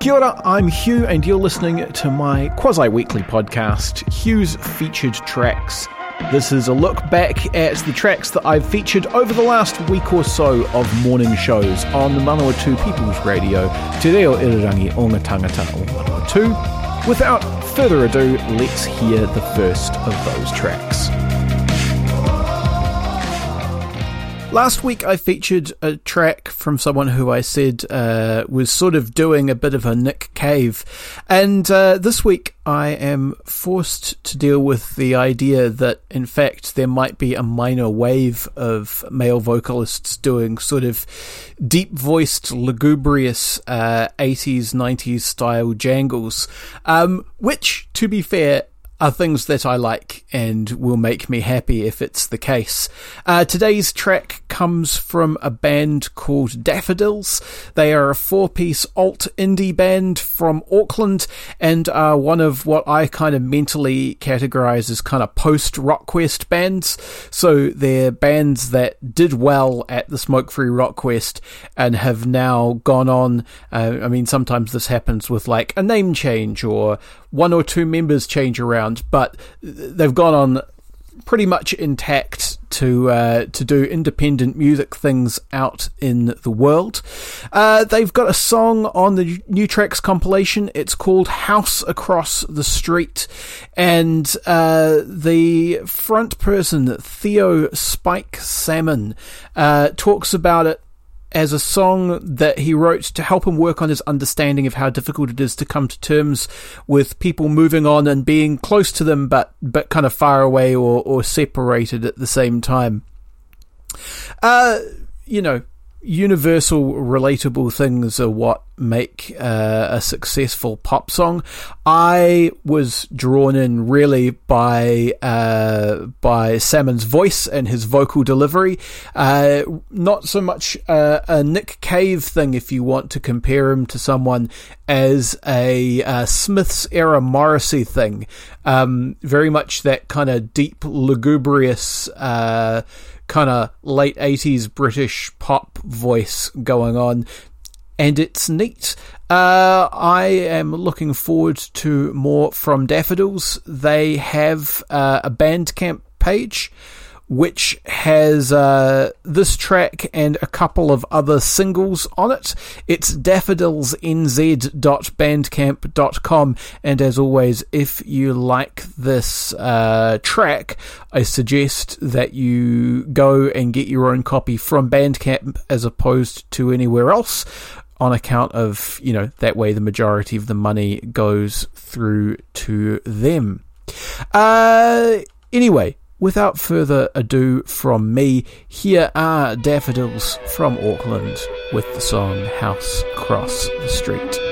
Kia ora, I'm Hugh, and you're listening to my quasi weekly podcast, Hugh's Featured Tracks. This is a look back at the tracks that I've featured over the last week or so of morning shows on the Manawatu People's Radio, Te Reo Irirangi o ngā o. Without further ado, let's hear the first of those tracks. Last week, I featured a track from someone who I said uh, was sort of doing a bit of a Nick Cave. And uh, this week, I am forced to deal with the idea that, in fact, there might be a minor wave of male vocalists doing sort of deep voiced, lugubrious uh, 80s, 90s style jangles. Um, which, to be fair, are things that I like and will make me happy if it's the case. Uh, today's track comes from a band called Daffodils. They are a four piece alt indie band from Auckland and are one of what I kind of mentally categorize as kind of post Rockquest bands. So they're bands that did well at the Smoke Free Rockquest and have now gone on. Uh, I mean, sometimes this happens with like a name change or one or two members change around, but they've gone on pretty much intact to uh, to do independent music things out in the world. Uh, they've got a song on the new tracks compilation. It's called "House Across the Street," and uh, the front person Theo Spike Salmon uh, talks about it as a song that he wrote to help him work on his understanding of how difficult it is to come to terms with people moving on and being close to them but but kind of far away or, or separated at the same time. Uh, you know, universal, relatable things are what make uh, a successful pop song. I was drawn in really by uh, by Salmon's voice and his vocal delivery. Uh, not so much a Nick Cave thing, if you want to compare him to someone, as a Smiths era Morrissey thing. Um, very much that kind of deep, lugubrious uh, kind of late 80s British pop voice going on. And it's neat. Uh, I am looking forward to more from Daffodils. They have uh, a Bandcamp page which has uh, this track and a couple of other singles on it. It's daffodilsnz.bandcamp.com. And as always, if you like this uh, track, I suggest that you go and get your own copy from Bandcamp as opposed to anywhere else on account of, you know, that way the majority of the money goes through to them. Uh, anyway, without further ado from me, here are Daffodils from Auckland with the song House Cross the Street.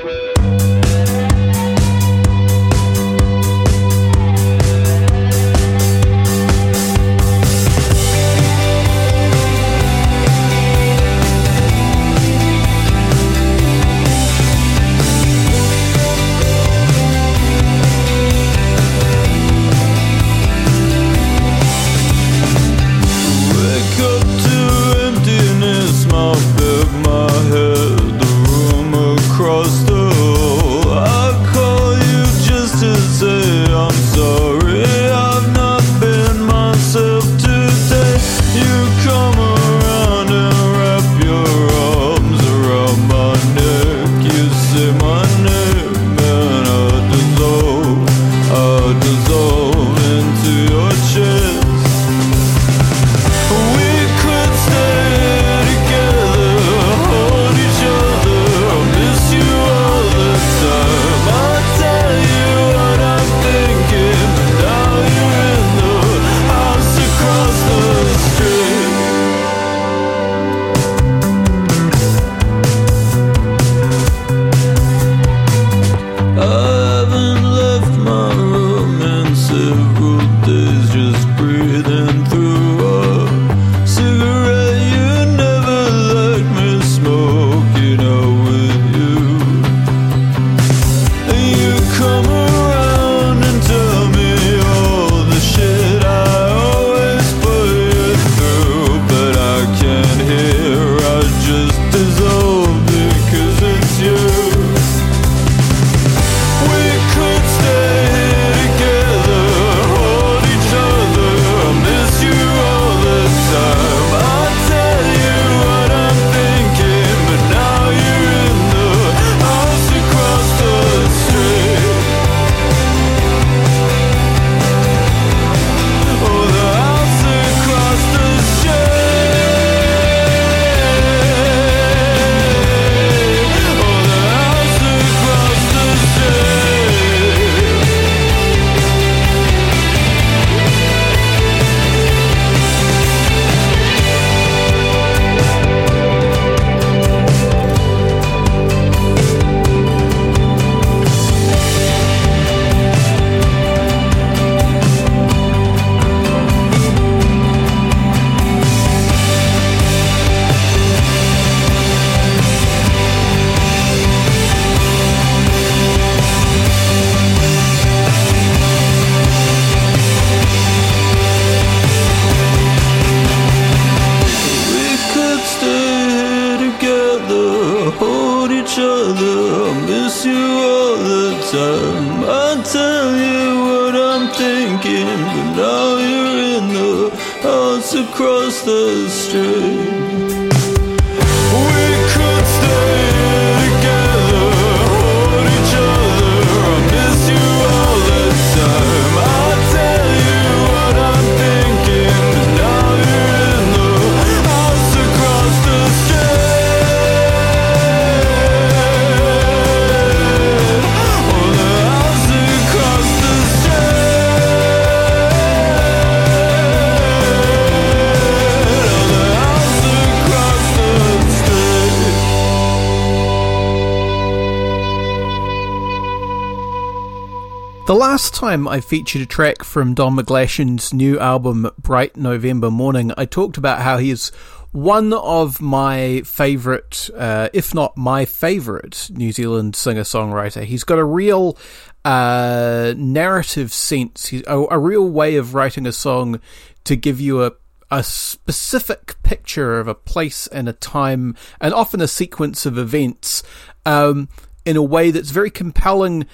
Last time I featured a track from Don McGlashan's new album, Bright November Morning, I talked about how he is one of my favourite, uh, if not my favourite, New Zealand singer songwriter. He's got a real uh, narrative sense, He's a, a real way of writing a song to give you a a specific picture of a place and a time, and often a sequence of events, um, in a way that's very compelling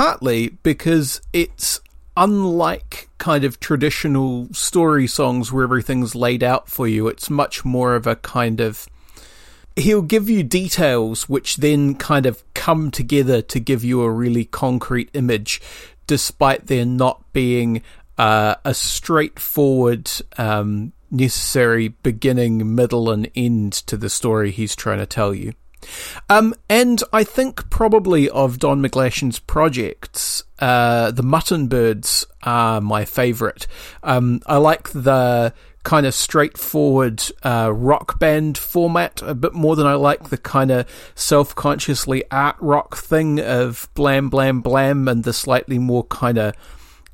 partly because it's unlike kind of traditional story songs where everything's laid out for you. It's much more of a kind of. He'll give you details which then kind of come together to give you a really concrete image, despite there not being uh, a straightforward, um, necessary beginning, middle, and end to the story he's trying to tell you. Um, and I think probably of Don McGlashan's projects, uh, the Mutton Birds are my favourite. Um, I like the kind of straightforward uh, rock band format a bit more than I like the kind of self consciously art rock thing of blam blam blam and the slightly more kind of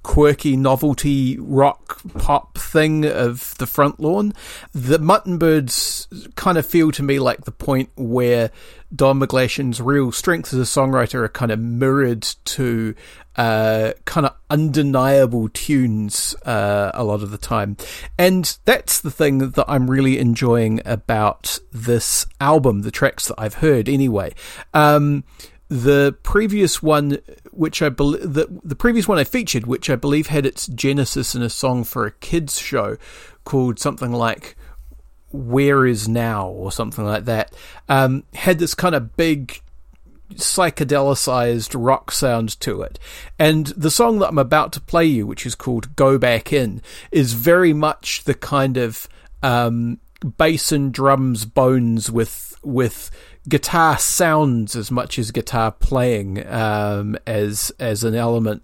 quirky novelty rock pop thing of the front lawn. The Mutton Birds kind of feel to me like the point where Don McGlashan's real strengths as a songwriter are kind of mirrored to uh, kind of undeniable tunes uh, a lot of the time. And that's the thing that I'm really enjoying about this album, the tracks that I've heard anyway. Um, the previous one, which I believe the, the previous one I featured, which I believe had its genesis in a song for a kids show called something like "Where Is Now" or something like that, um, had this kind of big psychedelicized rock sound to it. And the song that I'm about to play you, which is called Go Back In, is very much the kind of um, bass and drums bones with with guitar sounds as much as guitar playing um, as as an element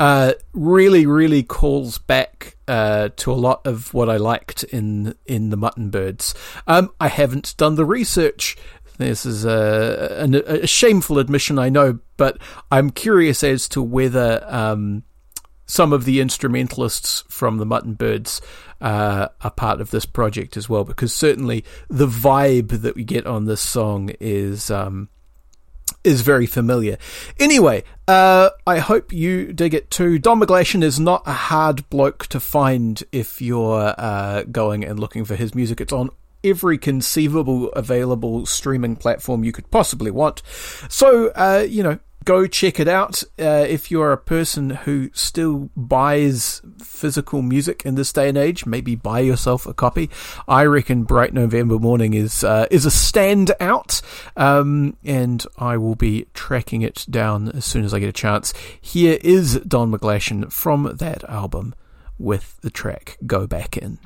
uh, really really calls back uh, to a lot of what I liked in in the Mutton Birds. Um, I haven't done the research. This is a, a, a shameful admission, I know, but I'm curious as to whether um, some of the instrumentalists from the Mutton Birds uh, are part of this project as well, because certainly the vibe that we get on this song is um, is very familiar. Anyway, uh, I hope you dig it too. Don McGlashan is not a hard bloke to find if you're uh, going and looking for his music. It's on every conceivable available streaming platform you could possibly want. So, uh, you know, go check it out. Uh, if you're a person who still buys physical music in this day and age, maybe buy yourself a copy. I reckon Bright November Morning is uh, is a standout, um, and I will be tracking it down as soon as I get a chance. Here is Don McGlashan from that album with the track "Go Back In."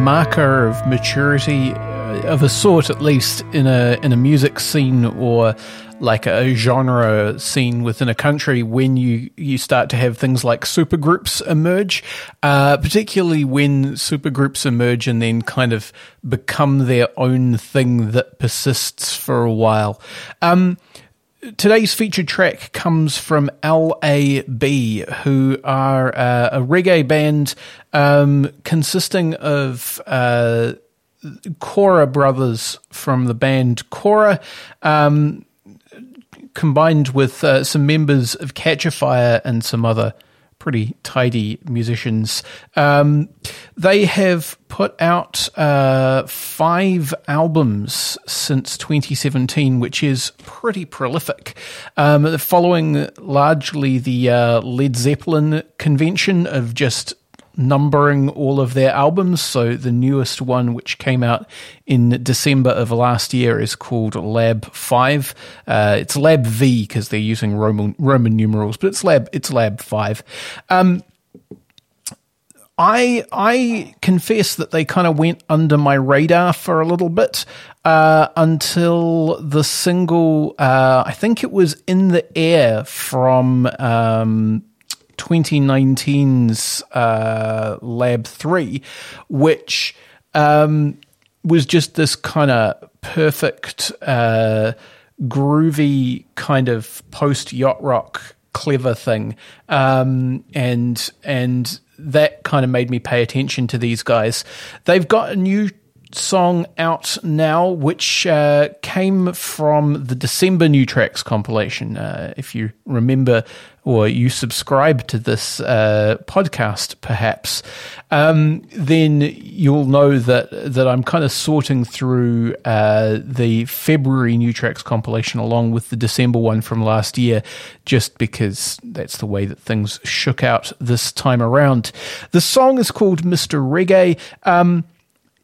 Marker of maturity uh, of a sort, at least in a in a music scene or like a genre scene within a country when you you start to have things like supergroups emerge, uh, particularly when supergroups emerge and then kind of become their own thing that persists for a while. Um, Today's featured track comes from LAB, who are uh, a reggae band um, consisting of uh, Kora brothers from the band Kora, um, combined with uh, some members of Katchafire and some other pretty tidy musicians. Um, they have put out uh, five albums since 2017, which is pretty prolific. Um, following largely the uh, Led Zeppelin convention of just numbering all of their albums. So the newest one, which came out in December of last year, is called Lab Five. Uh, it's Lab V because they're using Roman Roman numerals, but it's Lab it's Lab Five. Um, I I confess that they kind of went under my radar for a little bit uh, until the single. Uh, I think it was in the air from um, 2019's uh, Lab Three, which um, was just this kind of perfect, uh, groovy kind of post yacht rock clever thing, um, and and that kind of made me pay attention to these guys. They've got a new song out now, which uh, came from the December New Tracks compilation. Uh, if you remember or you subscribe to this uh, podcast, perhaps, um, then you'll know that that I'm kind of sorting through uh, the February New Tracks compilation along with the December one from last year, just because that's the way that things shook out this time around. The song is called Mr. Reggae. Um,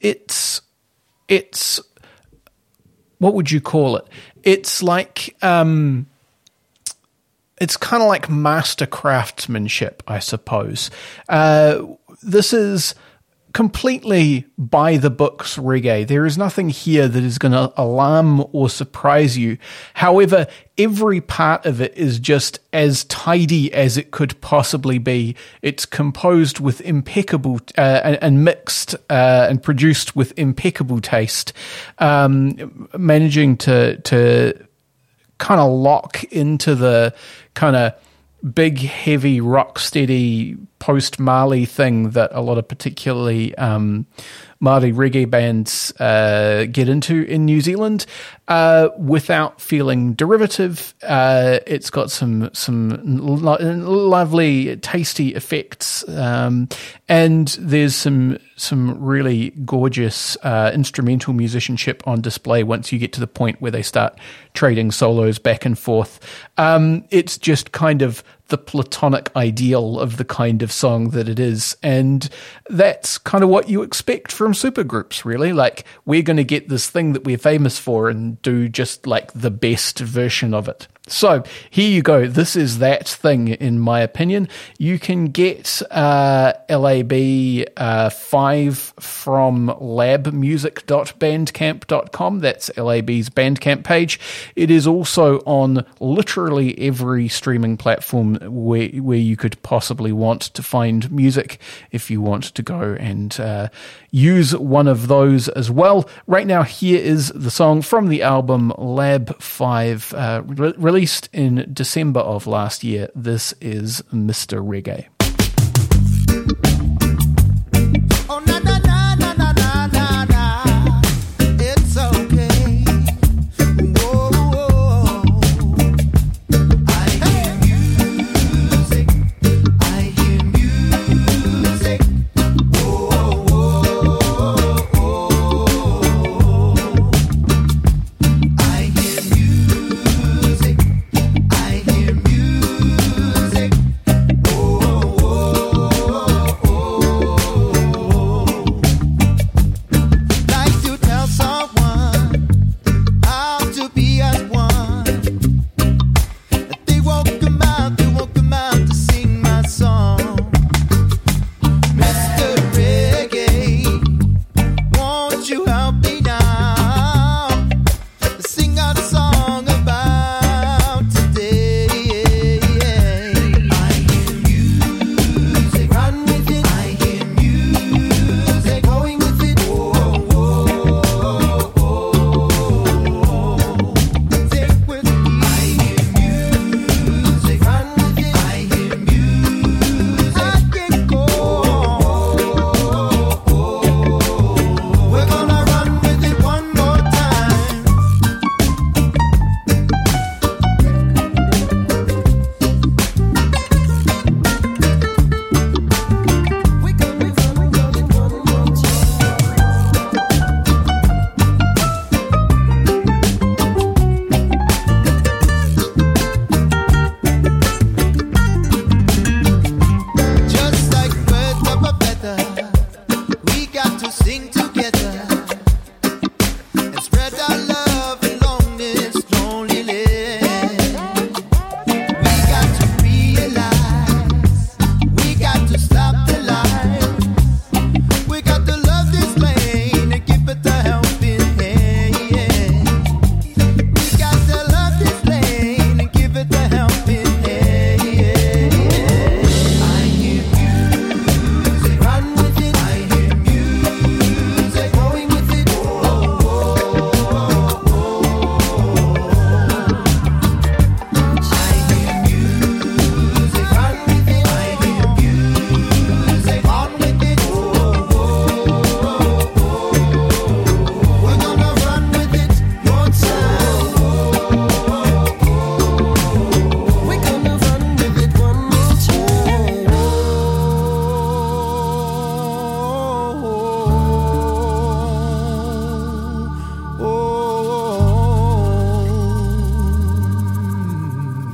it's it's what would you call it? It's like um, it's kind of like master craftsmanship, I suppose. Uh, this is completely by the books reggae. There is nothing here that is going to alarm or surprise you. However, every part of it is just as tidy as it could possibly be. It's composed with impeccable uh, and, and, mixed uh, and produced with impeccable taste, um, managing to to kind of lock into the kind of big, heavy, rock steady post Marley thing that a lot of particularly um, Māori reggae bands uh, get into in New Zealand uh, without feeling derivative. Uh, it's got some some lo- lovely, tasty effects, um, and there's some some really gorgeous uh, instrumental musicianship on display. Once you get to the point where they start trading solos back and forth, um, it's just kind of the platonic ideal of the kind of song that it is. And that's kind of what you expect from supergroups, really. Like, we're going to get this thing that we're famous for and do just like the best version of it. So here you go. This is that thing, in my opinion. You can get uh, LAB uh, 5 from labmusic.bandcamp.com. That's LAB's Bandcamp page. It is also on literally every streaming platform where, where you could possibly want to find music if you want to go and uh, use one of those as well. Right now, here is the song from the album Lab 5, uh, re- released in December of last year. This is Mr. Reggae.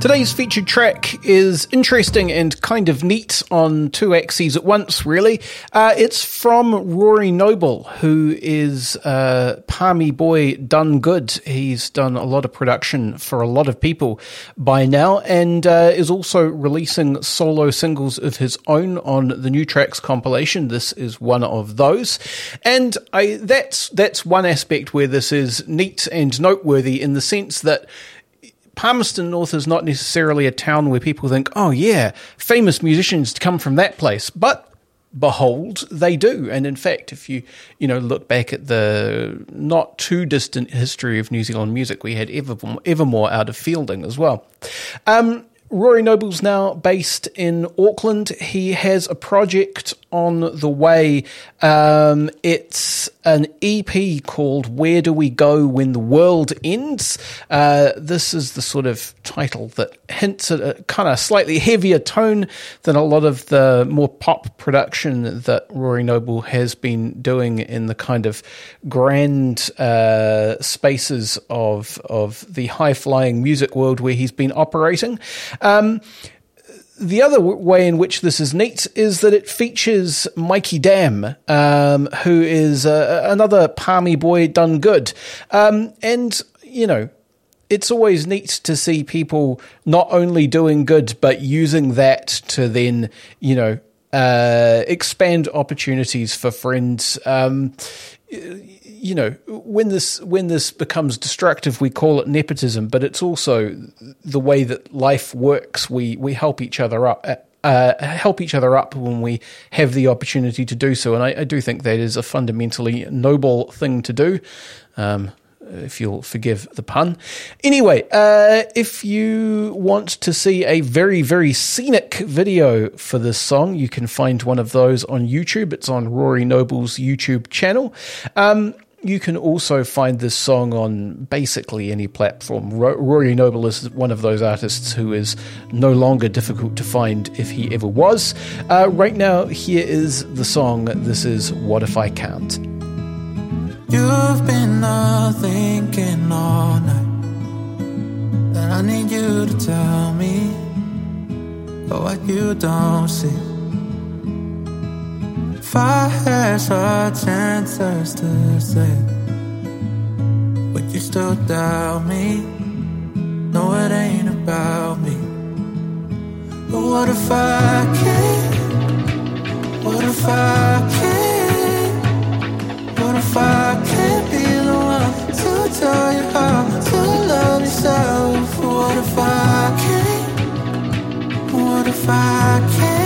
Today's featured track is interesting and kind of neat on two axes at once, really. Uh, it's from Rory Noble, who is uh, Palmy Boy Done Good. He's done a lot of production for a lot of people by now and uh, is also releasing solo singles of his own on the New Tracks compilation. This is one of those. And I, that's, that's one aspect where this is neat and noteworthy in the sense that Palmerston North is not necessarily a town where people think, oh, yeah, famous musicians come from that place. But behold, they do. And in fact, if you, you know, look back at the not too distant history of New Zealand music, we had Evermore, Evermore out of Feilding as well. Um, Rory Noble's now based in Auckland. He has a project on the way. Um, it's an EP called Where Do We Go When the World Ends? Uh, this is the sort of title that hints at a kind of slightly heavier tone than a lot of the more pop production that Rory Noble has been doing in the kind of grand uh, spaces of, of the high flying music world where he's been operating. Um, the other way in which this is neat is that it features Mikey Dam, um, who is uh, another palmy boy done good. Um, and, you know, it's always neat to see people not only doing good, but using that to then, you know, uh, expand opportunities for friends. Um, you know, when this when this becomes destructive, we call it nepotism, but it's also the way that life works. We we help each other up. Uh, help each other up when we have the opportunity to do so, and I, I do think that is a fundamentally noble thing to do. Um, if you'll forgive the pun. Anyway, uh, if you want to see a very, very scenic video for this song, you can find one of those on YouTube. It's on Rory Noble's YouTube channel. Um, you can also find this song on basically any platform. Rory Noble is one of those artists who is no longer difficult to find if he ever was. Uh, right now, here is the song. This is What If I Can't. You've been thinking all night, and I need you to tell me what you don't see. If I had such answers to say, would you still doubt me? No, it ain't about me. But what if I can't? What if I can't? What if I can't be to love yourself? What if I can't? What if I can't?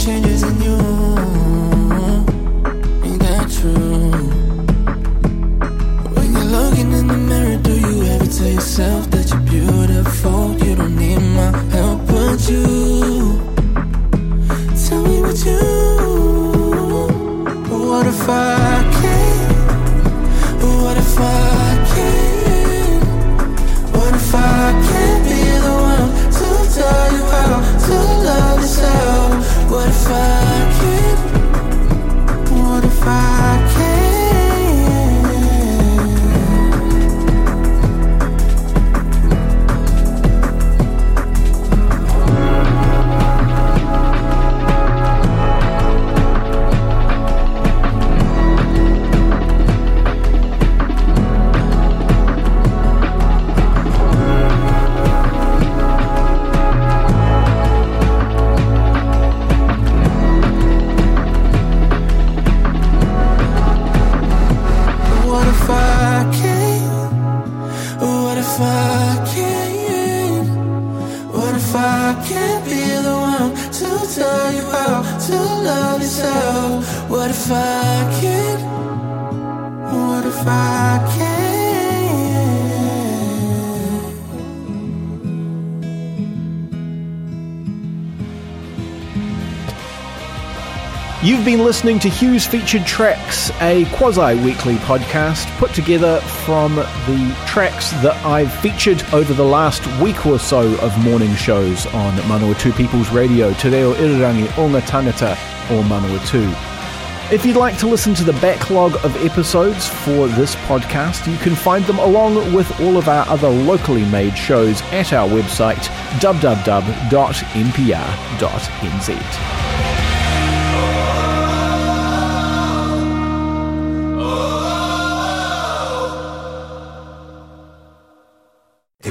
changes in you. Listening to Hugh's Featured Tracks, a quasi weekly podcast put together from the tracks that I've featured over the last week or so of morning shows on Manawatu People's Radio, Te Reo Irirangi Onga Tangata or Manawatu. If you'd like to listen to the backlog of episodes for this podcast, you can find them along with all of our other locally made shows at our website www.mpr.nz.